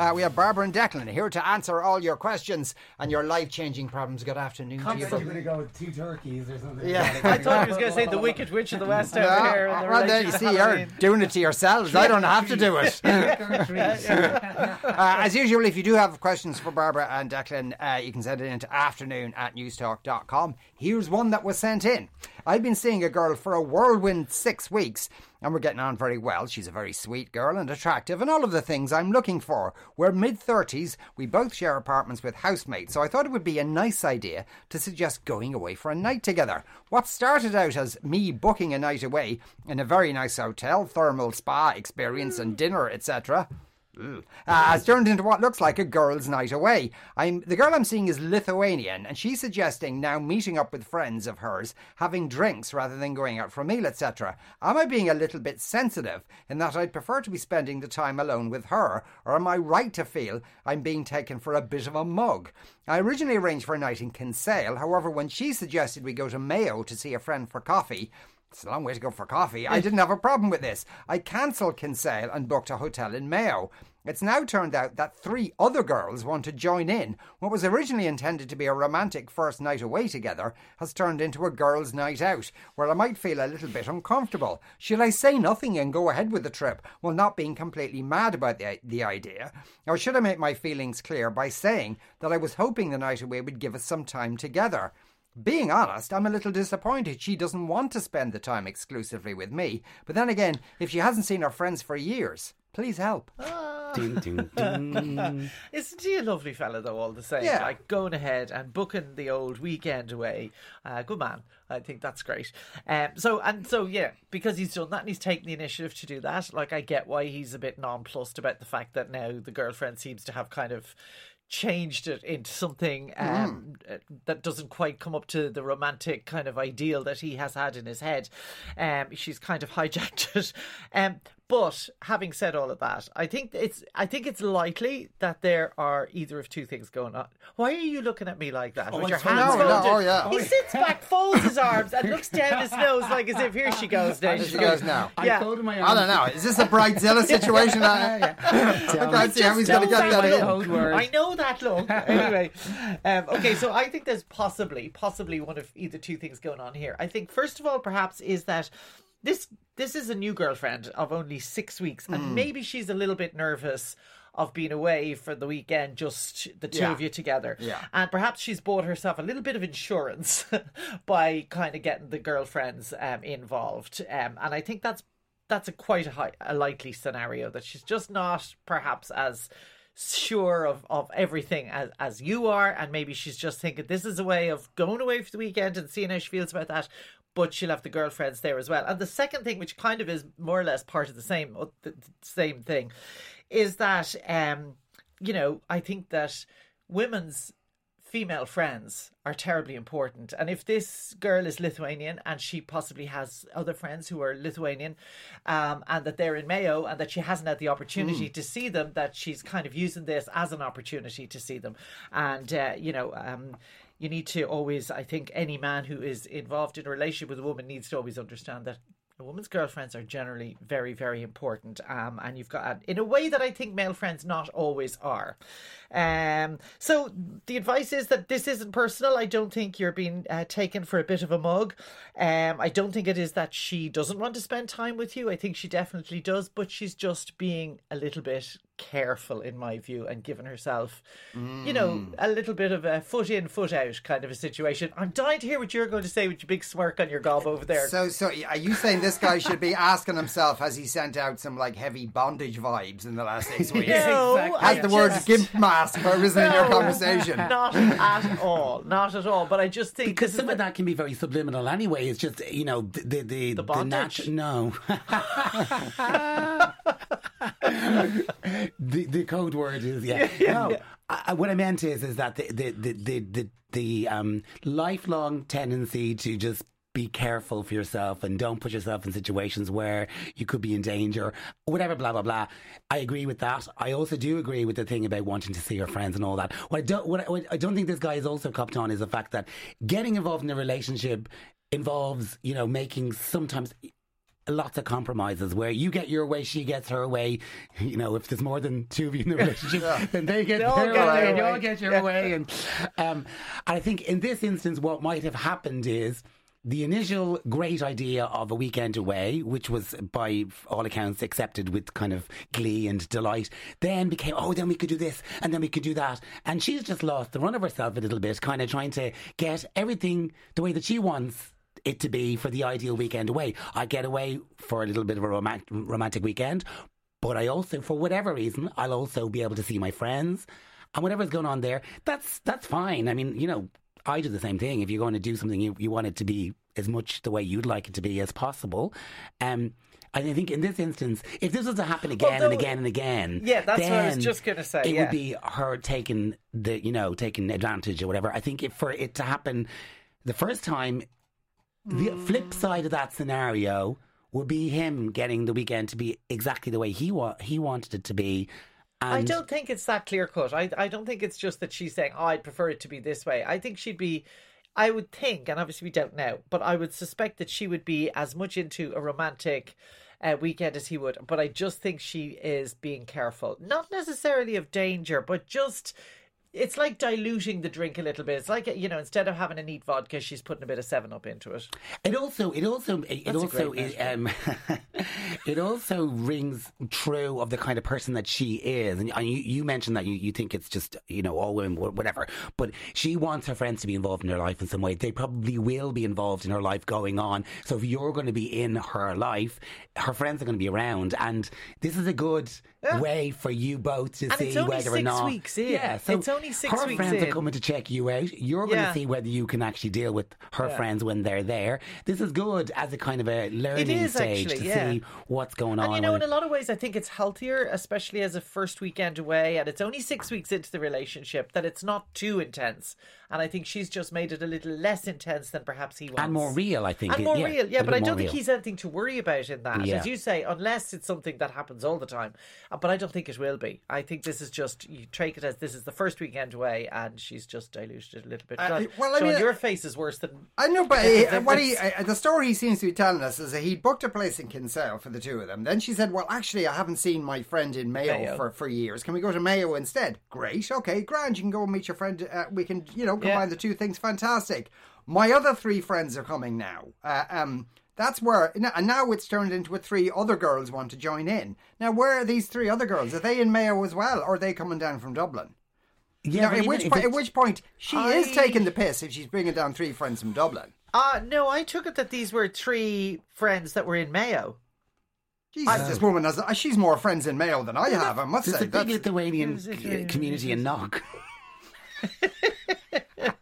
Uh, we have Barbara and Declan here to answer all your questions and your life changing problems. Good afternoon to you. You're going to go with two turkeys or something. Yeah. I thought he was going to say the Wicked Witch of the West over Yeah, here. the well, then you see, you're doing it to yourselves. I don't have to do it. uh, as usual, if you do have questions for Barbara and Declan, uh, you can send it in to afternoon at newstalk.com. Here's one that was sent in. I've been seeing a girl for a whirlwind six weeks, and we're getting on very well. She's a very sweet girl and attractive, and all of the things I'm looking for. We're mid 30s, we both share apartments with housemates, so I thought it would be a nice idea to suggest going away for a night together. What started out as me booking a night away in a very nice hotel, thermal spa experience, and dinner, etc uh, has turned into what looks like a girls' night away. I'm the girl I'm seeing is Lithuanian, and she's suggesting now meeting up with friends of hers, having drinks rather than going out for a meal, etc. Am I being a little bit sensitive in that I'd prefer to be spending the time alone with her, or am I right to feel I'm being taken for a bit of a mug? I originally arranged for a night in Kinsale, however, when she suggested we go to Mayo to see a friend for coffee. It's a long way to go for coffee. I didn't have a problem with this. I cancelled Kinsale and booked a hotel in Mayo. It's now turned out that three other girls want to join in. What was originally intended to be a romantic first night away together has turned into a girls' night out, where I might feel a little bit uncomfortable. Should I say nothing and go ahead with the trip while not being completely mad about the, the idea? Or should I make my feelings clear by saying that I was hoping the night away would give us some time together? Being honest, I'm a little disappointed she doesn't want to spend the time exclusively with me. But then again, if she hasn't seen her friends for years, please help. Ding, ding, ding. Isn't he a lovely fella, though, all the same? Yeah. Like going ahead and booking the old weekend away. Uh, good man. I think that's great. Um, so, and so, yeah, because he's done that and he's taken the initiative to do that, like, I get why he's a bit nonplussed about the fact that now the girlfriend seems to have kind of changed it into something um, uh, that doesn't quite come up to the romantic kind of ideal that he has had in his head. Um, she's kind of hijacked it. Um, but having said all of that, I think it's I think it's likely that there are either of two things going on. Why are you looking at me like that? with your hands Oh, no, no, folded? oh, yeah. He sits back, folds his arms, and looks down his nose like as if here she goes now. There she goes now. I Yeah. folded my I don't know. Is this a Bridezilla situation? I, I can't see how he's going to Just get know that in. I know that look. anyway, um, okay, so I think there's possibly, possibly one of either two things going on here. I think first of all, perhaps, is that this this is a new girlfriend of only six weeks, and maybe she's a little bit nervous of being away for the weekend, just the two Yeah. of you together. Yeah. And perhaps she's bought herself a little bit of insurance by kind of getting the girlfriends um, involved. Um, and I think that's that's a quite a, high, a likely scenario that she's just not perhaps as sure of, of everything as, as you are and maybe she's just thinking this is a way of going away for the weekend and seeing how she feels about that but she'll have the girlfriends there as well and the second thing which kind of is more or less part of the same the, same thing is that um you know i think that women's female friends are terribly important. And if this girl is Lithuanian and she possibly has other friends who are Lithuanian, um, and that they're in Mayo and that she hasn't had the opportunity to see them, that she's kind of using this as an opportunity to see them. And, uh, you know, um, you need to always, I think, any man who is involved in a relationship with a woman needs to always understand that a woman's girlfriends are generally very, very important. Um, and you've got, in a way that I think male friends not always are. Um, so the advice is that this isn't personal. I don't think you're being uh, taken for a bit of a mug. Um, I don't think it is that she doesn't want to spend time with you. I think she definitely does, but she's just being a little bit careful, in my view, and giving herself, you know, mm. a little bit of a foot in, foot out kind of a situation. I'm dying to hear what you're going to say with your big smirk on your gob over there. So, so are you saying this guy should be asking himself, has he sent out some like heavy bondage vibes in the last six weeks? No, Exactly. Has I the word just- gimp mask arisen in your conversation? Not at all. Not at all. But I just think Because some of that can be very subliminal anyway. It's just, you know, the the the, the, bondage? natu- no. the the code word is yeah. no, I, I- what I meant is is that the the the the the, the um, lifelong tendency to just be careful for yourself and don't put yourself in situations where you could be in danger, whatever, blah blah blah. I agree with that. I also do agree with the thing about wanting to see your friends and all that. What I don't, what I, what I don't think this guy is also copped on is the fact that getting involved in a relationship involves, you know, making sometimes lots of compromises where you get your way, she gets her way. You know, if there's more than two of you in the relationship, then they get They their get way, and you all get your way. And um, I think in this instance, what might have happened is the initial great idea of a weekend away, which was by all accounts accepted with kind of glee and delight, then became, oh, then we could do this and then we could do that. And she's just lost the run of herself a little bit, kind of trying to get everything the way that she wants it to be for the ideal weekend away. I get away for a little bit of a romantic, romantic weekend, but I also, for whatever reason, I'll also be able to see my friends and whatever's going on there. That's that's fine. I mean, you know, I do the same thing. If you're going to do something, you, you want it to be as much the way you'd like it to be as possible. Um, and I think in this instance, if this was to happen again and again and again, Yeah, that's what I was just gonna say, It yeah. would be her taking the, you know, taking advantage or whatever. I think if for it to happen the first time, the flip side of that scenario would be him getting the weekend to be exactly the way he wa- he wanted it to be. And I don't think it's that clear cut. I I don't think it's just that she's saying, "Oh, I'd prefer it to be this way." I think she'd be. I would think, and obviously we don't know, but I would suspect that she would be as much into a romantic uh, weekend as he would. But I just think she is being careful, not necessarily of danger, but just. It's like diluting the drink a little bit. It's like you know, instead of having a neat vodka, she's putting a bit of Seven Up into it. It also, it also, it a also, it, um, it also rings true of the kind of person that she is. And you, you mentioned that you, you think it's just you know all women, whatever. But she wants her friends to be involved in her life in some way. They probably will be involved in her life going on. So if you're going to be in her life, her friends are going to be around, and this is a good way for you both to And see whether or not. weeks in. Yeah, so only six her weeks friends in. are coming to check you out. You're going Yeah. to see whether you can actually deal with her friends when they're there. This is good as a kind of a learning is stage actually, to yeah. see what's going on. And you know, in a lot of ways, I think it's healthier, especially as a first weekend away, and it's only six weeks into the relationship, that it's not too intense. And I think she's just made it a little less intense than perhaps he was. and more real, I think. And more yeah, real, yeah, but I don't think real. he's anything to worry about in that. Yeah. As you say, unless it's something that happens all the time. Uh, But I don't think it will be. I think this is just, you take it as this is the first weekend away, and she's just diluted it a little bit. Uh, well, I Sean, mean, your face is worse than. I know, but uh, what he, uh, the story he seems to be telling us is that he booked a place in Kinsale for the two of them. Then she said, "Well, actually, I haven't seen my friend in Mayo, Mayo. for for years. Can we go to Mayo instead?" Great, okay, grand. You can go and meet your friend. Uh, we can, you know, combine Yeah. the two things. Fantastic. My other three friends are coming now. Uh, um, that's where, and now it's turned into a three other girls want to join in. Now, where are these three other girls? Are they in Mayo as well, or are they coming down from Dublin? Yeah, Now, at which point, at which point she is taking the piss if she's bringing down three friends from Dublin. Uh, no, I took it that these were three friends that were in Mayo. Jesus, this woman has. uh, She's more friends in Mayo than I have. I must There's say. a big That's, Lithuanian community in Knock.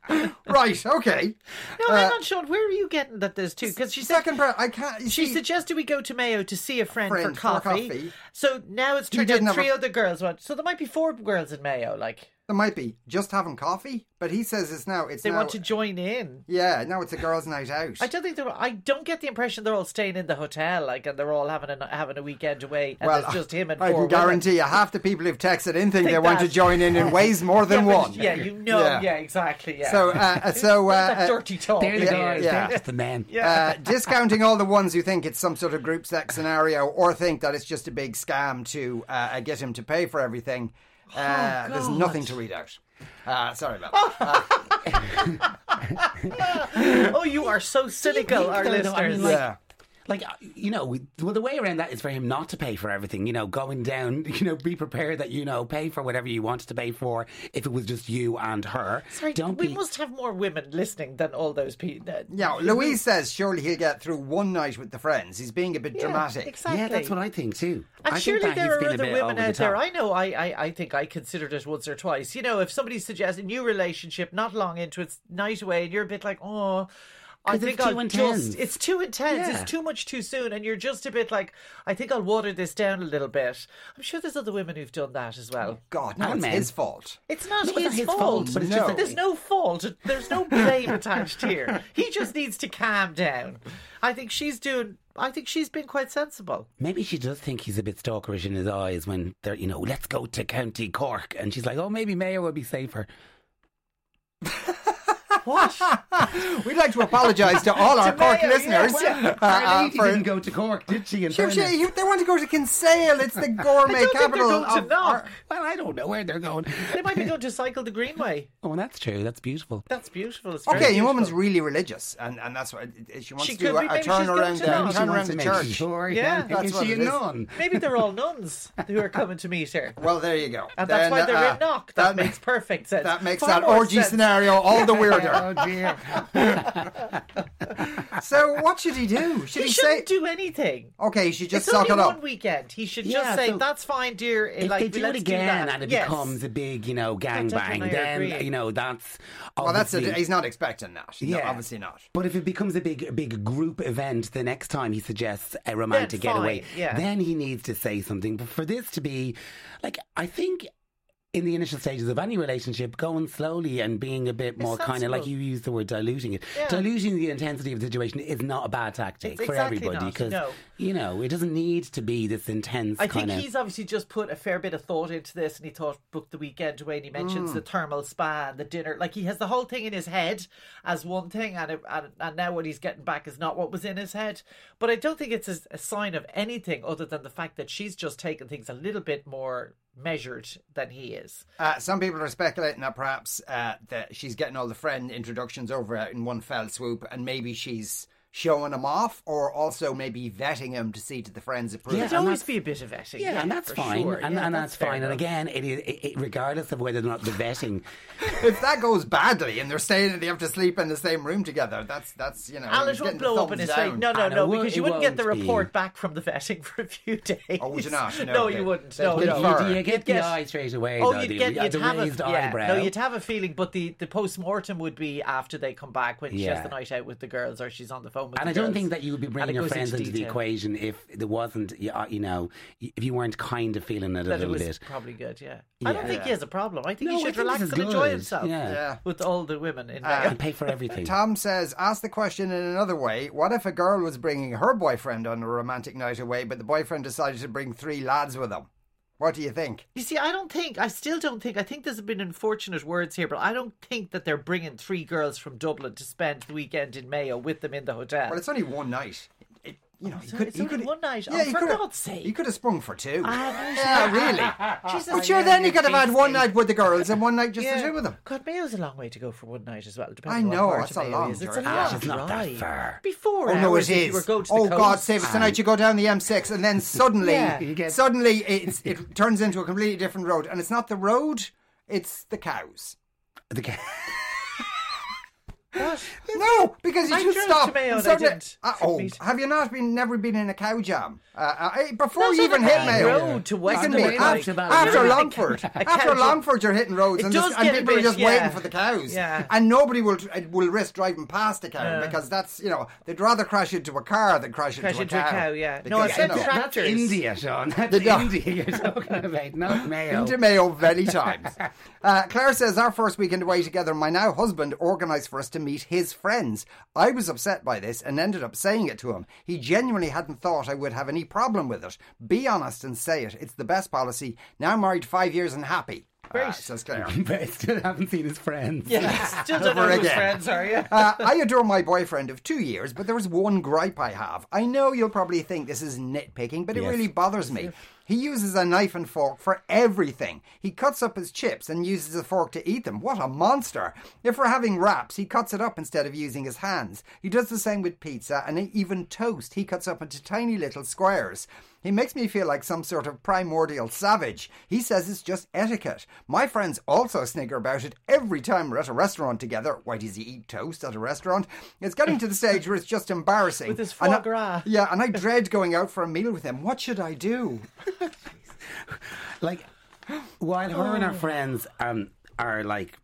right. Okay. No, hang uh, on, Sean. Where are you getting that there's two? Because she said Second, part, I can't. she see, suggested we go to Mayo to see a friend, Friend for, for coffee. coffee. So now it's turned out three a- other girls want. So there might be four girls in Mayo. Like there might be just having coffee, but he says it's now. It's they now, want to join in. Yeah, now it's a girls' night out. I don't think they're. I don't get the impression they're all staying in the hotel, like, and they're all having a having a weekend away, and well, there's just him and I four can women. guarantee you, half the people who've texted in think, Think they want to join in in ways more than yeah, one. Yeah, you know. Yeah. Yeah, exactly. Yeah. So, uh, so uh, that uh, dirty talk. They're the Yeah, guys, yeah. they're just the men. uh, discounting all the ones who think it's some sort of group sex scenario or think that it's just a big scam to uh, get him to pay for everything. Uh, there's nothing to read out. Uh, sorry about that. oh, you are so cynical, think our though, though, listeners. I mean, like- yeah. Like uh, you know, well, the way around that is for him not to pay for everything. You know, going down. You know, be prepared that you know pay for whatever you want to pay for. If it was just you and her, Sorry, don't we be. must have more women listening than all those people. Yeah, Louise says surely he'll get through one night with the friends. He's being a bit Yeah, dramatic. exactly. Yeah, that's what I think too. And I surely think there are other women over the out there. I know. I, I, I think I considered it once or twice. You know, if somebody suggests a new relationship, not long into its night away, and you're a bit like, oh. I think it's I'll too intense. just it's too intense. Yeah. It's too much too soon, and you're just a bit like, I think I'll water this down a little bit. I'm sure there's other women who've done that as well. Oh, God, no, it's men. his fault. It's not No, his, it's not his fault. fault, but it's just no. that- there's no fault. There's no blame attached here. He just needs to calm down. I think she's doing. I think she's been quite sensible. Maybe she does think he's a bit stalkerish in his eyes when they're, you know, let's go to County Cork, and she's like, oh, maybe Mayo would be safer. We'd like to apologise to all our To Cork Mayo, yeah. listeners. Well, uh, uh, for- didn't go to Cork, did she? In Sure, she- they want to go to Kinsale. It's the gourmet I don't think they're capital going of Knock. our- Well, I don't know where they're going. They might be going to cycle the Greenway. Oh, that's true. That's beautiful. That's beautiful. It's Okay, your woman's really religious, and, and that's what it- it- she wants She to do a, a maybe turn around, to the, She turn wants around to the make church. Sure, Yeah, yeah, that's is what she it a nun? Maybe they're all nuns who are coming to meet her. Well, there you go. And that's why they're uh, in knock. That, makes perfect sense. That makes Far that more orgy sense. scenario all the weirder. Oh dear. so, what should he do? Should He he, say? shouldn't do anything. Okay, he should just it's suck only it one up. weekend. He should Yeah, just say, so "That's fine, dear." If like, they do it again that. and it Yes. becomes a big, you know, Declan gangbang, and I are then agreeing. you know that's Well, that's it. obviously- He's not expecting that. No, Yeah. obviously not. But if it becomes a big, big group event, the next time he suggests a romantic Then getaway, yeah. then he needs to say something. But for this to be, like, I think. In the initial stages of any relationship, going slowly and being a bit more kind of like you use the word diluting it. Yeah. Diluting the intensity of the situation is not a bad tactic It's for exactly everybody because no. you know it doesn't need to be this intense I think he's obviously just put a fair bit of thought into this, and he thought book the weekend away, and he mentions the mm. thermal spa and the dinner. Like he has the whole thing in his head as one thing, and it, and, and now what he's getting back is not what was in his head. But I don't think it's a, a sign of anything other than the fact that she's just taken things a little bit more measured than he is. Uh, some people are speculating that perhaps uh, that she's getting all the friend introductions over in one fell swoop, and maybe she's showing him off, or also maybe vetting him to see to the friends approve. Yeah, There'd always be a bit of vetting. yeah, and that's fine, sure. and, Yeah, and that's, fair fine. And again, it is it, it, regardless of whether or not the vetting If that goes badly and they're staying and they have to sleep in the same room together, that's that's you know. Alan he's won't blow up in thumbs his face. down. No, no, no, because you wouldn't get the won't be. report back from the vetting for a few days. Oh, would you not? No, No, they- you wouldn't. No, get no. far. You, you get You'd the get- eye straight away. Oh, you'd get you? you'd the have raised a eyebrow. no, you'd have a feeling, but the the post mortem would be after they come back when she has the night out with the girls or she's on the phone with. and the I don't girls. think that you would be bringing it your friends into the equation if there wasn't, you uh, know, if you weren't kind of feeling it a That it little was bit. probably good. Yeah, yeah. I don't Yeah. think he has a problem. I think No, he should think relax and is enjoy himself. Yeah. Yeah. with all the women in Uh, Mayo. And pay for everything. Tom says, ask the question in another way. What if a girl was bringing her boyfriend on a romantic night away, but the boyfriend decided to bring three lads with him? What do you think? You see, I don't think, I still don't think, I think there's been unfortunate words here, but I don't think that they're bringing three girls from Dublin to spend the weekend in Mayo with them in the hotel. Well, it's only one night. It, you know, he could. it's he only could one night? Yeah, Oh, he for God's sake. He could have sprung for two. Ah, yeah, really. Jesus, But sure, then know you could have had one night with the girls and one night just Yeah. the two of them. God, Mayo's a long way to go for one night as well. I know, what part that's of a long is. It's a long Yeah, it's not that far. Before Oh no, hours it if you were going to oh the God, save us tonight! You go down the M6 and then suddenly, Yeah. Suddenly it's, it turns into a completely different road, and it's not the road; it's the cows. The ca- What? No, because you I should drove stop. to Mayo and I didn't Uh, oh, have you not been? Never been in a cow jam? Uh, uh, eh, before Not you even the hit main Mayo. road to You West can the be after, to after Ballymena. Longford. I After Longford, you're hitting roads, and, does just, and get a people are just yeah. waiting for the cows. Yeah. And nobody will will risk driving past a cow Yeah. because that's you know they'd rather crash into a car than crash, Crash into, into a a cow. cow, yeah. No, Because, I've you know, tra- That's India, Sean. That's The. India you're talking about, not Mayo. Into Mayo many times. Uh, Claire says, Our first weekend away together, my now husband organised for us to meet his friends. I was upset by this and ended up saying it to him. He genuinely hadn't thought I would have any problem with it. Be honest and say it. It's the best policy. Now married five years and happy. Great. Uh, says Claire. but I still haven't seen his friends. Yeah, still don't know Never who his again. friends are, yeah. Uh, I adore my boyfriend of two years, but there is one gripe I have. I know you'll probably think this is nitpicking, but it Yes. really bothers me. He uses a knife and fork for everything. He cuts up his chips and uses a fork to eat them. What a monster! If we're having wraps, he cuts it up instead of using his hands. He does the same with pizza and even toast. He cuts up into tiny little squares. He makes me feel like some sort of primordial savage. He says it's just etiquette. My friends also snigger about it every time we're at a restaurant together. Why does he eat toast at a restaurant? It's getting to the stage where it's just embarrassing. With his And foie I- gras. Yeah, and I dread going out for a meal with him. What should I do? Like, while her and her friends um, are like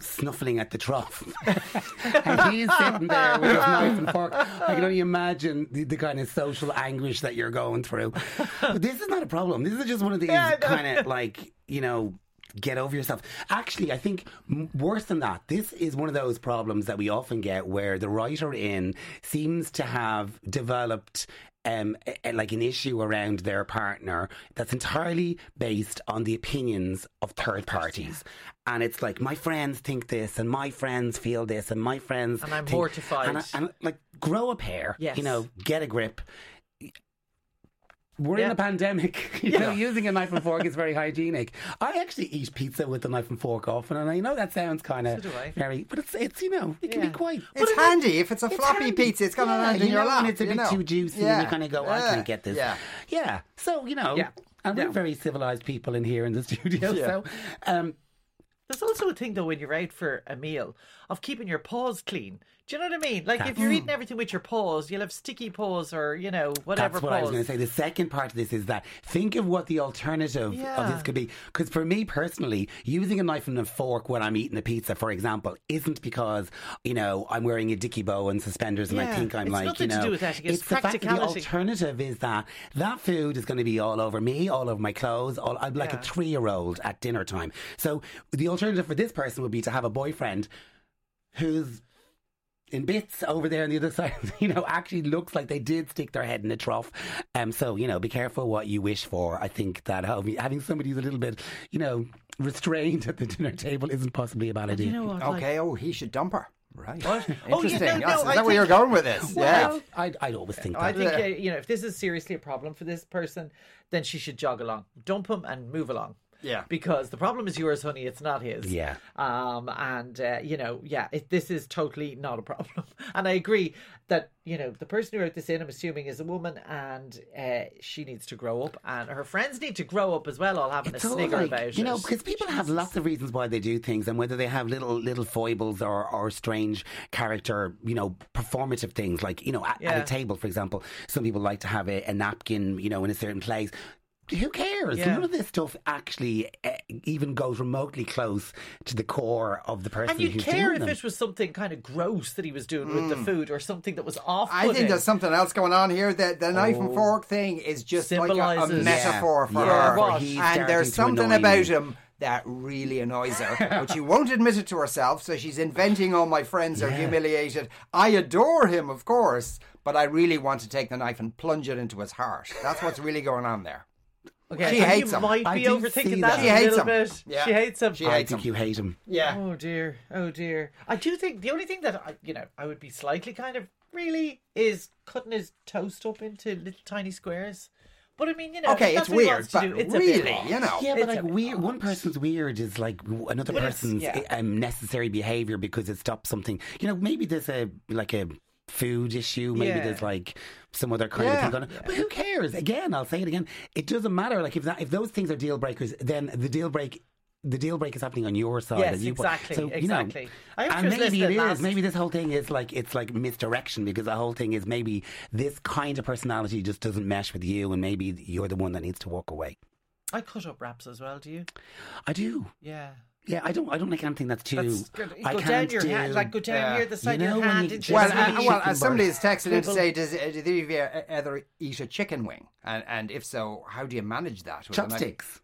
snuffling at the trough, and he's sitting there with his knife and fork. I can only imagine the, the kind of social anguish that you're going through. But this is not a problem. This is just one of these Yeah, kind of like you know. Get over yourself. Actually, I think worse than that, this is one of those problems that we often get where the writer in seems to have developed um, a- a- like an issue around their partner that's entirely based on the opinions of third parties. And it's like my friends think this, and my friends feel this, and my friends And I'm think- mortified. And, I- and, like grow a pair, Yes. you know, get a grip. We're in Yeah. a pandemic. You know, using a knife and fork is very hygienic. I actually eat pizza with the knife and fork often, and I know that sounds kind of So very, but it's it's you know it can be quite. It's handy if it's a It's floppy handy. pizza. It's going to Yeah, land in you your know, lap. and it's a you bit know. too juicy, and you kind of go, I Yeah. can't get this. Yeah. yeah. So you know, Yeah. and we're Yeah. very civilized people in here in the studio. Yeah. So, um, There's also a thing though when you're out for a meal of keeping your paws clean. Do you know what I mean? Like if you're hmm. eating everything with your paws, you'll have sticky paws or you know whatever That's what paws. I was going to say. The second part of this is that think of what the alternative of this could be. Because for me personally, using a knife and a fork when I'm eating a pizza, for example, isn't because you know I'm wearing a dicky bow and suspenders and I think I'm It's like nothing you to know. do with ethics, it's the fact that the alternative is that that food is going to be all over me, all over my clothes. All, I'm like Yeah. a three year old at dinner time. So the alternative for this person would be to have a boyfriend who's in bits over there on the other side, you know, actually looks like they did stick their head in a trough. Um, so, you know, be careful what you wish for. I think that having having somebody who's a little bit, you know, restrained at the dinner table isn't possibly a bad idea. you know what? like- Okay, oh, he should dump her. Right. What? Interesting. Oh, yeah, no, yes, no, is I that where you're going with this? Well, yeah. I'd, I'd always think that. I think uh, you know if this is seriously a problem for this person, then she should jog along, dump him, and move along. Yeah. Because the problem is yours, honey. It's not his. Yeah. Um. And uh, you know, yeah, it, this is totally not a problem. And I agree that you know the person who wrote this in, I'm assuming, is a woman, and uh, she needs to grow up, and her friends need to grow up as well. All having It's a all snigger like, about you know, because people have lots of reasons why they do things, and whether they have little little foibles or, or strange character, you know, performative things. Like you know, at, at a table, for example, some people like to have a, a napkin, you know, in a certain place. Who cares? Yeah. None of this stuff actually uh, even goes remotely close to the core of the person And you'd care doing if them. it was something kind of gross that he was doing with the food, or something that was off. I think there's something else going on here. That the knife and fork thing is just like a, a metaphor Yeah, for yeah, her. what? He's And there's something about you. him that really annoys her, but she won't admit it to herself. So she's inventing all my friends are humiliated. I adore him, of course, but I really want to take the knife and plunge it into his heart. That's what's really going on there. Okay, She hates you him. might be do overthinking that, that. She a little him. bit. Yeah. She hates him. She I hates think him. you hate him. Yeah. Oh dear, oh dear. I do think the only thing that I, you know, I would be slightly kind of really is cutting his toast up into little tiny squares. But I mean, you know, Okay, if it's that's what he weird, wants to but do, it's a bit really, you know. Yeah, but like a weird, one person's weird is like another But person's yeah. um, necessary behavior because it stops something. You know, maybe there's a like a food issue. Maybe Yeah. there's like some other kind Yeah. of thing going on. But who cares? Again, I'll say it again. It doesn't matter. Like if that, if those things are deal breakers, then the deal break. The deal break is happening on your side. Yes, you exactly, So, you know, exactly. I hope and maybe it is. last- Maybe this whole thing is like it's like misdirection because the whole thing is maybe this kind of personality just doesn't mesh with you, and maybe you're the one that needs to walk away. I cut up wraps as well. Do you? I do. Yeah. Yeah, I don't. I don't like anything that's too. That's good. I Go down can't your do, hand, like go down Yeah. here, the side You of your hand. you Well, the Just uh, well, chicken uh, somebody has texted in to say, does, uh, do you uh, ever eat a chicken wing? And, and if so, how do you manage that? with a knife? chopsticks.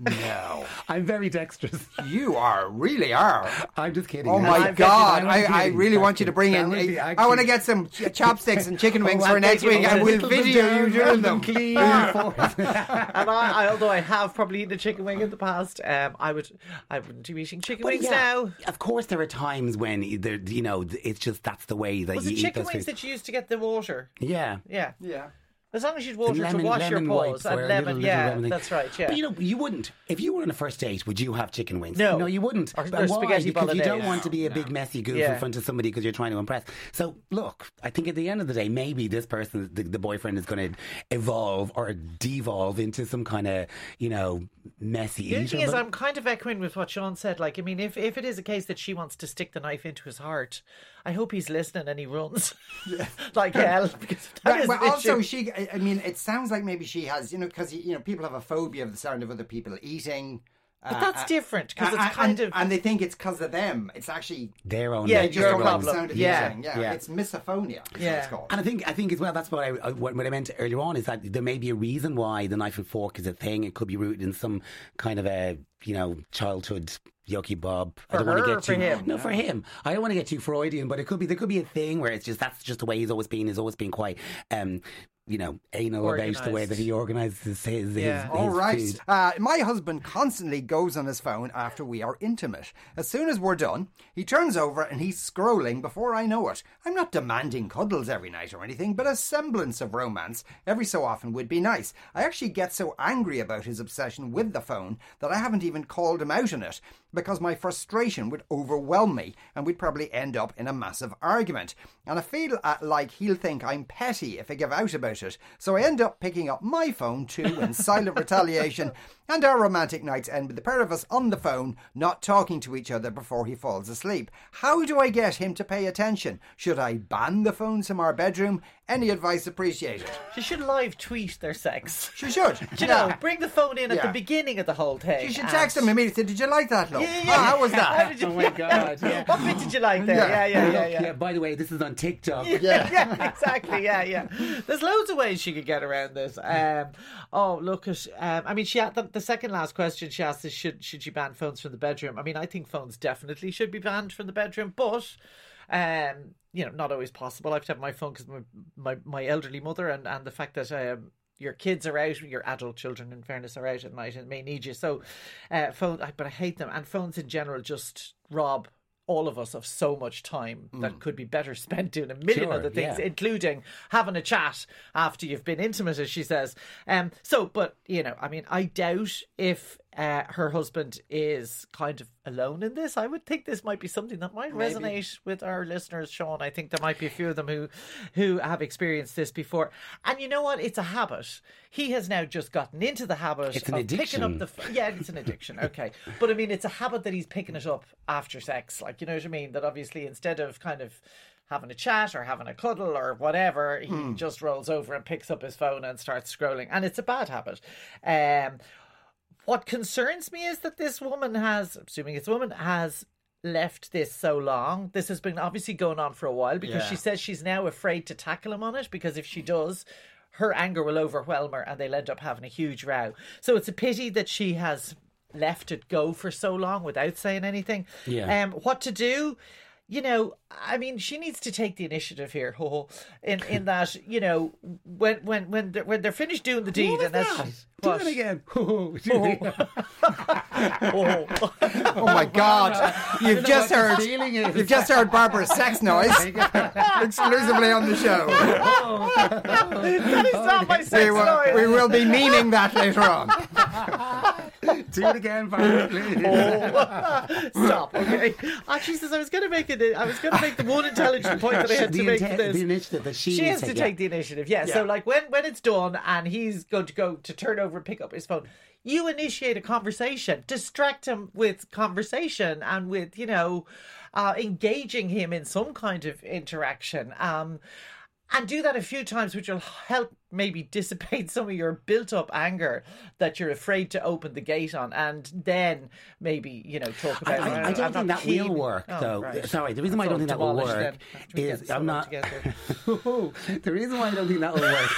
No. I'm very dexterous. You are, really are. I'm just kidding. Oh my I'm God! I'm I, I really want you to bring That in. would be I want to get some chopsticks and chicken wings Oh, for next week, all. and we'll video you doing them them. clean and I, I, although I have probably eaten a chicken wing in the past, um, I would, I wouldn't be eating chicken But wings yeah, now. Of course, there are times when there, you know, it's just that's the way that Was you it eat chicken those wings things. that you used to get the water? Yeah. Yeah. Yeah. As long as you'd water lemon- to wash your lemon paws and lemon, little- little yeah, lemon that's right, yeah. But you know, you wouldn't. If you were on a first date, would you have chicken wings? No. No, you wouldn't. Or- And or why? spaghetti Because you don't want to be a big messy goof Yeah. in front of somebody because you're trying to impress. So, look, I think at the end of the day, maybe this person, the, the boyfriend, is going to evolve or devolve into some kind of, you know, messy The only thing is, I'm kind of echoing with what Sean said. Like, I mean, if, if it is a case that she wants to stick the knife into his heart, I hope he's listening and he runs like hell. Because that But, is but also, she. I I mean, it sounds like maybe she has, you know, because you know, people have a phobia of the sound of other people eating. But uh, that's uh, different because uh, it's and, kind of and they think it's because of them. It's actually their own. Yeah, they their just your don't own- like the problem. sound of Yeah. Yeah, Yeah. it's misophonia. Is what Yeah. it's called. And I think I think as well that's what I, I what what I meant earlier on is that there may be a reason why the knife and fork is a thing. It could be rooted in some kind of a you know childhood yucky bob. I don't want to or get for too him? no for him. I don't want to get too Freudian, but it could be there could be a thing where it's just that's just the way he's always been. He's always been quite um you know, anal about the way that he organises his, his, Yeah. his, All right. food. Uh, my husband constantly goes on his phone after we are intimate. As soon as we're done, he turns over and he's scrolling before I know it. I'm not demanding cuddles every night or anything, but a semblance of romance every so often would be nice. I actually get so angry about his obsession with the phone that I haven't even called him out on it because my frustration would overwhelm me and we'd probably end up in a massive argument. And I feel uh, like he'll think I'm petty if I give out about it. So I end up picking up my phone too in silent retaliation, and our romantic nights end with the pair of us on the phone, not talking to each other before he falls asleep. How do I get him to pay attention? Should I ban the phones from our bedroom? Any advice appreciated? She should live tweet their sex. She should. Do you know, bring the phone in at Yeah. the beginning of the whole thing. She should and- text him immediately. Did you like that, love? Yeah, Oh, yeah. how was How that? did you- Oh my God, yeah. What bit did you like there? Yeah. Yeah, yeah, yeah, Look, yeah. by the way, this is on TikTok. yeah, yeah, exactly. Yeah, yeah. There's loads of ways she could get around this. Um, oh, look at. Um, I mean, she had the, the second last question she asked is should should she ban phones from the bedroom? I mean, I think phones definitely should be banned from the bedroom, but. Um, you know, not always possible. I have to have my phone because my, my my elderly mother and and the fact that um your kids are out, your adult children, in fairness, are out at night and may need you. So, uh, phone. But I hate them, and phones in general just rob all of us of so much time that could be better spent doing a million Sure, other things, yeah. including having a chat after you've been intimate, as she says. Um. So, but you know, I mean, I doubt if uh, her husband is kind of alone in this. I would think this might be something that might resonate with our listeners, Sean. I think there might be a few of them who who have experienced this before. And you know what? It's a habit. He has now just gotten into the habit It's an of picking up the f- yeah, it's an addiction. Okay, but I mean, it's a habit that he's picking it up after sex. Like you know what I mean? That obviously instead of kind of having a chat or having a cuddle or whatever, he just rolls over and picks up his phone and starts scrolling, and it's a bad habit. Um, what concerns me is that this woman has, assuming it's a woman, has left this so long. This has been obviously going on for a while because Yeah. she says she's now afraid to tackle him on it because if she does, her anger will overwhelm her and they'll end up having a huge row. So it's a pity that she has left it go for so long without saying anything. Yeah. Um, what to do? You know, I mean, she needs to take the initiative here. ho, ho, In in that, you know, when when when they're, when they're finished doing the deed, What was and that's that? Do what? it again. Oh. Oh my God! You've just heard. You've just heard Barbara's sex noise exclusively on the show. that is not my sex We will, noise. we will be meaning that later on. Do it again, Barbara, please. Stop. Okay. Actually, says I was going to make it. I was going to make the one intelligent point that I had the, to make inte- for this. the initiative that she, she has to yeah. take the initiative. Yeah. So like when when it's done and he's going to go to turn over and pick up his phone, you initiate a conversation, distract him with conversation and with you know, uh, engaging him in some kind of interaction. Um. And do that a few times, which will help maybe dissipate some of your built up anger that you're afraid to open the gate on. And then maybe, you know, talk I, about I, I I'm don't think that keen. will work, Oh, though. right. Sorry, the reason why I don't think that will work then. We get is I'm not. the reason why I don't think that will work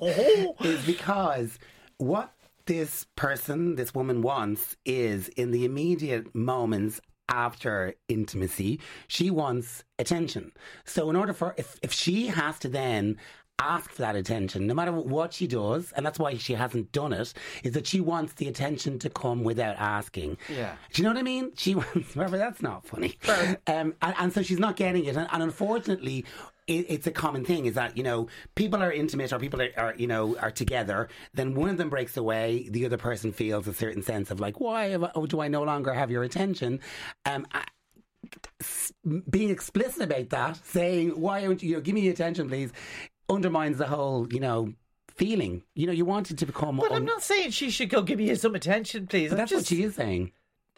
Oh. is because what this person, this woman wants is in the immediate moments after intimacy, she wants attention. So in order for if if she has to then ask for that attention, no matter what she does, and that's why she hasn't done it, is that she wants the attention to come without asking. Yeah. Do you know what I mean? She wants, remember, that's not funny. Um, and, and so she's not getting it. And, and unfortunately, it, it's a common thing is that, you know, people are intimate or people are, are, you know, are together. Then one of them breaks away. The other person feels a certain sense of like, why have I, oh, do I no longer have your attention? Um, I, being explicit about that, saying, why don't you, you know, give me your attention, please, undermines the whole, you know, feeling. You know, you wanted to become. But I'm not saying she should go give me some attention, please. but I'm that's just, what she is saying.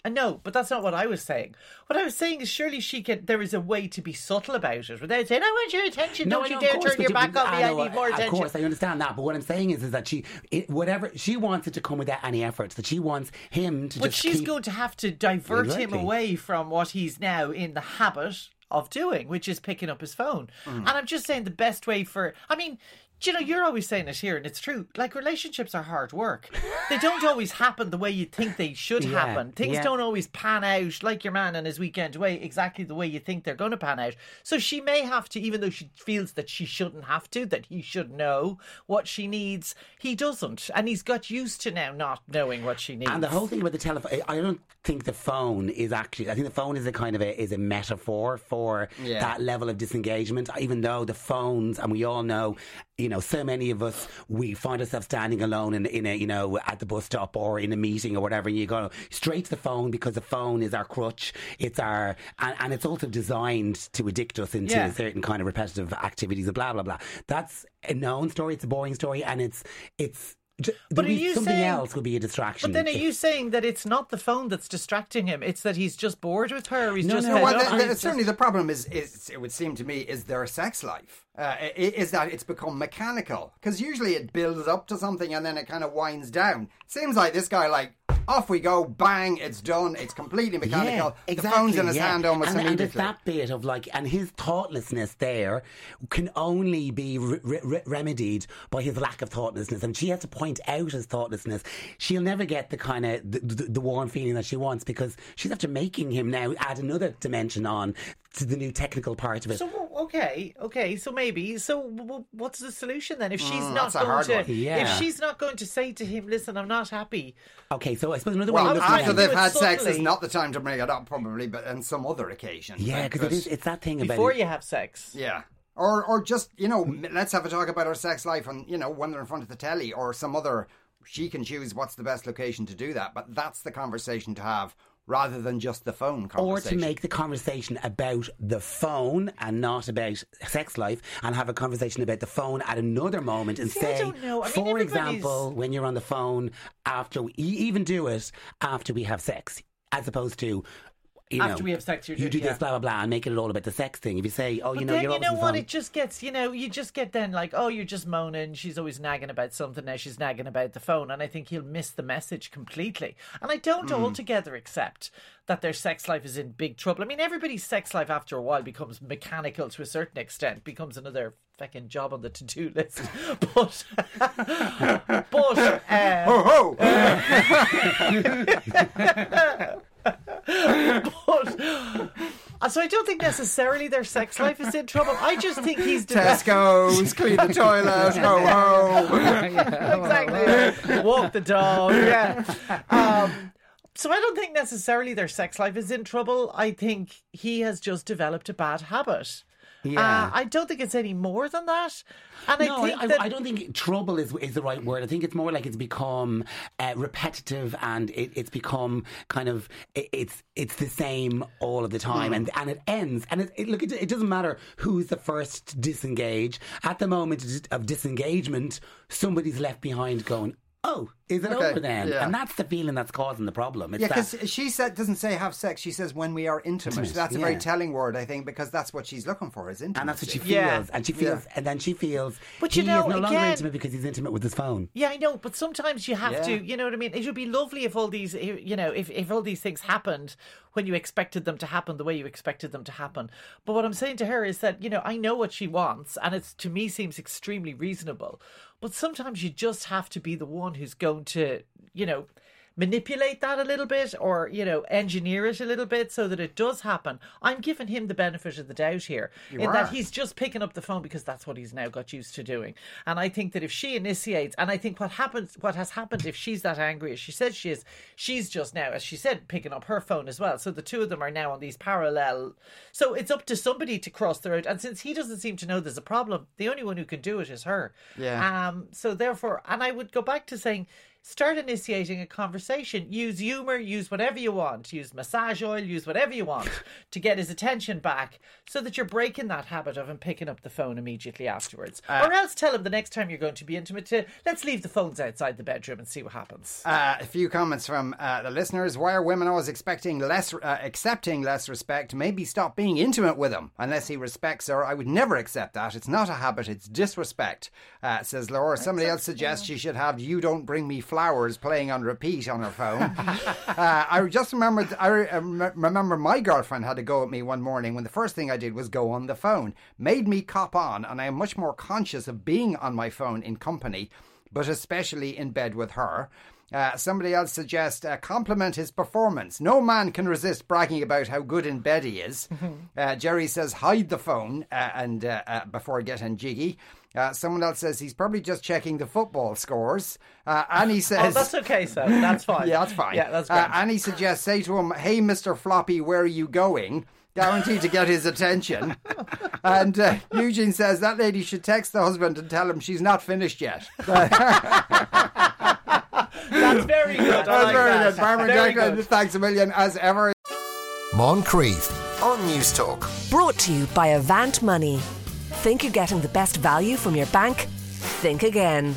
I know, but that's not what I was saying. What I was saying is surely she can. There is a way to be subtle about it without saying, "I want your attention. Don't you know, dare course, turn your you- back on me. I, know, need more Of attention." course, I understand that. But what I'm saying is, is that she, it, whatever she wants it to come without any effort. That she wants him to But she's keep. going to have to divert him away from what he's now in the habit of doing, which is picking up his phone. Mm. And I'm just saying the best way for. I mean, Do you know, you're always saying it here, and it's true. Like relationships are hard work. They don't always happen the way you think they should Yeah, happen. Things yeah. don't always pan out like your man and his weekend away exactly the way you think they're going to pan out. So she may have to, even though she feels that she shouldn't have to, that he should know what she needs. He doesn't, and he's got used to now not knowing what she needs. And the whole thing about the telephone, I don't think the phone is actually. I think the phone is a kind of a is a metaphor for Yeah. that level of disengagement. Even though the phones, and we all know, you know, so many of us we find ourselves standing alone in in a you know at the bus stop or in a meeting or whatever, and you go straight to the phone because the phone is our crutch. It's our and, and it's also designed to addict us into Yeah. certain kind of repetitive activities. and Blah blah blah. That's a known story. It's a boring story, and it's it's. J- But are we- you something saying- else would be a distraction. But then are you saying that it's not the phone that's distracting him? It's that he's just bored with her. He's No, just no, fed Well, the, the, he's certainly the problem is, is, it would seem to me, is their sex life. Uh, is that it's become mechanical. Because usually it builds up to something and then it kind of winds down. Seems like this guy, like, off we go, bang, it's done, it's completely mechanical. Yeah, The phone's in his yeah. hand almost and, and immediately. it's that bit of like, and his thoughtlessness there can only be re- re- remedied by his lack of thoughtlessness. And she has to point out his thoughtlessness. She'll never get the kind of the, the, the warm feeling that she wants because she's after making him now add another dimension on to the new technical part of it. So okay, okay. So maybe. So w- w- what's the solution then? If she's not Mm, that's a going to. Yeah. if she's not going to say to him, "Listen, I'm not happy," okay, so I suppose another way well, after they've it. do had sex is not the time to bring it up, probably, but on some other occasion. Yeah, because it is. It's that thing about before it. you have sex. Yeah. Or, or just you know, let's have a talk about our sex life, and you know, when they're in front of the telly or some other. She can choose what's the best location to do that, but that's the conversation to have rather than just the phone or to make the conversation about the phone and not about sex life and have a conversation about the phone at another moment and See, I say don't know. I for everybody's- example when you're on the phone after we even do it after we have sex as opposed to you After we have sex, you're you do doing- this yeah. blah blah blah and make it all about the sex thing if you say oh you know then you know what? It just gets you know you just get then like oh you're just moaning. She's always nagging about something. Now she's nagging about the phone, and I think he'll miss the message completely. And I don't Hmm. altogether accept that their sex life is in big trouble. I mean, everybody's sex life after a while becomes mechanical to a certain extent, becomes another fucking job on the to do list. but but uh, Oh, ho! But uh, so I don't think necessarily their sex life is in trouble. I just think he's developed- Tesco's, clean the toilet, ho ho. exactly. Walk the dog. Yeah. Um, so I don't think necessarily their sex life is in trouble. I think he has just developed a bad habit. Yeah. Uh, I don't think it's any more than that. And no, I think I, that I don't think trouble is is the right word. I think it's more like it's become uh, repetitive and it, it's become kind of it, it's it's the same all of the time, Hmm. and and it ends. And it, it, look, it, it doesn't matter who's the first to disengage. At the moment of disengagement, somebody's left behind, going, "Oh, is it Okay, over then?" yeah. And that's the feeling that's causing the problem. It's Yeah, that- because she said doesn't say have sex. She says when we are intimate. Intimate, that's a very yeah. telling word, I think, because that's what she's looking for is intimacy. and that's what she feels, Yeah. and she feels, and then she feels. But you he know, is no longer again- intimate because he's intimate with his phone. Yeah, I know, but sometimes you have Yeah. to, you know what I mean? It would be lovely if all these, you know, if, if all these things happened when you expected them to happen the way you expected them to happen. But what I'm saying to her is that, you know, I know what she wants and it's to me seems extremely reasonable. But sometimes you just have to be the one who's going to, you know, manipulate that a little bit or you know engineer it a little bit so that it does happen. I'm giving him the benefit of the doubt here in are. that he's just picking up the phone because that's what he's now got used to doing. And i think that if she initiates and i think what happens what has happened if she's that angry as she says she is she's just now as she said picking up her phone as well. So the two of them are now on these parallel. So it's up to somebody to cross the road. And since he doesn't seem to know there's a problem the only one who can do it is her. Yeah. um so therefore and i would go back to saying start initiating a conversation. Use humor, use whatever you want, use massage oil, use whatever you want to get his attention back so that you're breaking that habit of him picking up the phone immediately afterwards. or else tell him the next time you're going to be intimate to let's leave the phones outside the bedroom and see what happens. Uh, a few comments from uh, the listeners. Why are women always expecting less, uh, accepting less respect? Maybe stop being intimate with him unless he respects her. I would never accept that. It's not a habit. It's disrespect. Uh, says Laura. Somebody else suggests she should have "You don't bring me Flowers playing on repeat on her phone. uh, I just remembered. I re- uh, remember my girlfriend had to go at me one morning when the first thing I did was go on the phone. Made me cop on, and I am much more conscious of being on my phone in company, but especially in bed with her. Uh, somebody else suggests uh, compliment his performance. No man can resist bragging about how good in bed he is. Uh, Jerry says hide the phone uh, and uh, uh, before getting jiggy. Uh, someone else says he's probably just checking the football scores. Uh, Annie Oh, says, that's okay, sir. that's fine. "Yeah, that's fine." Yeah, that's Uh, grand. Annie suggests, "Say to him, hey, Mister Floppy, where are you going?" Guaranteed to get his attention. and uh, Eugene says that lady should text the husband and tell him she's not finished yet. That's very good. I That's like very that. good. Barbara Very Declan, good. thanks a million as ever. Moncrieff on News Talk. Brought to you by Avant Money. Think you're getting the best value from your bank? Think again.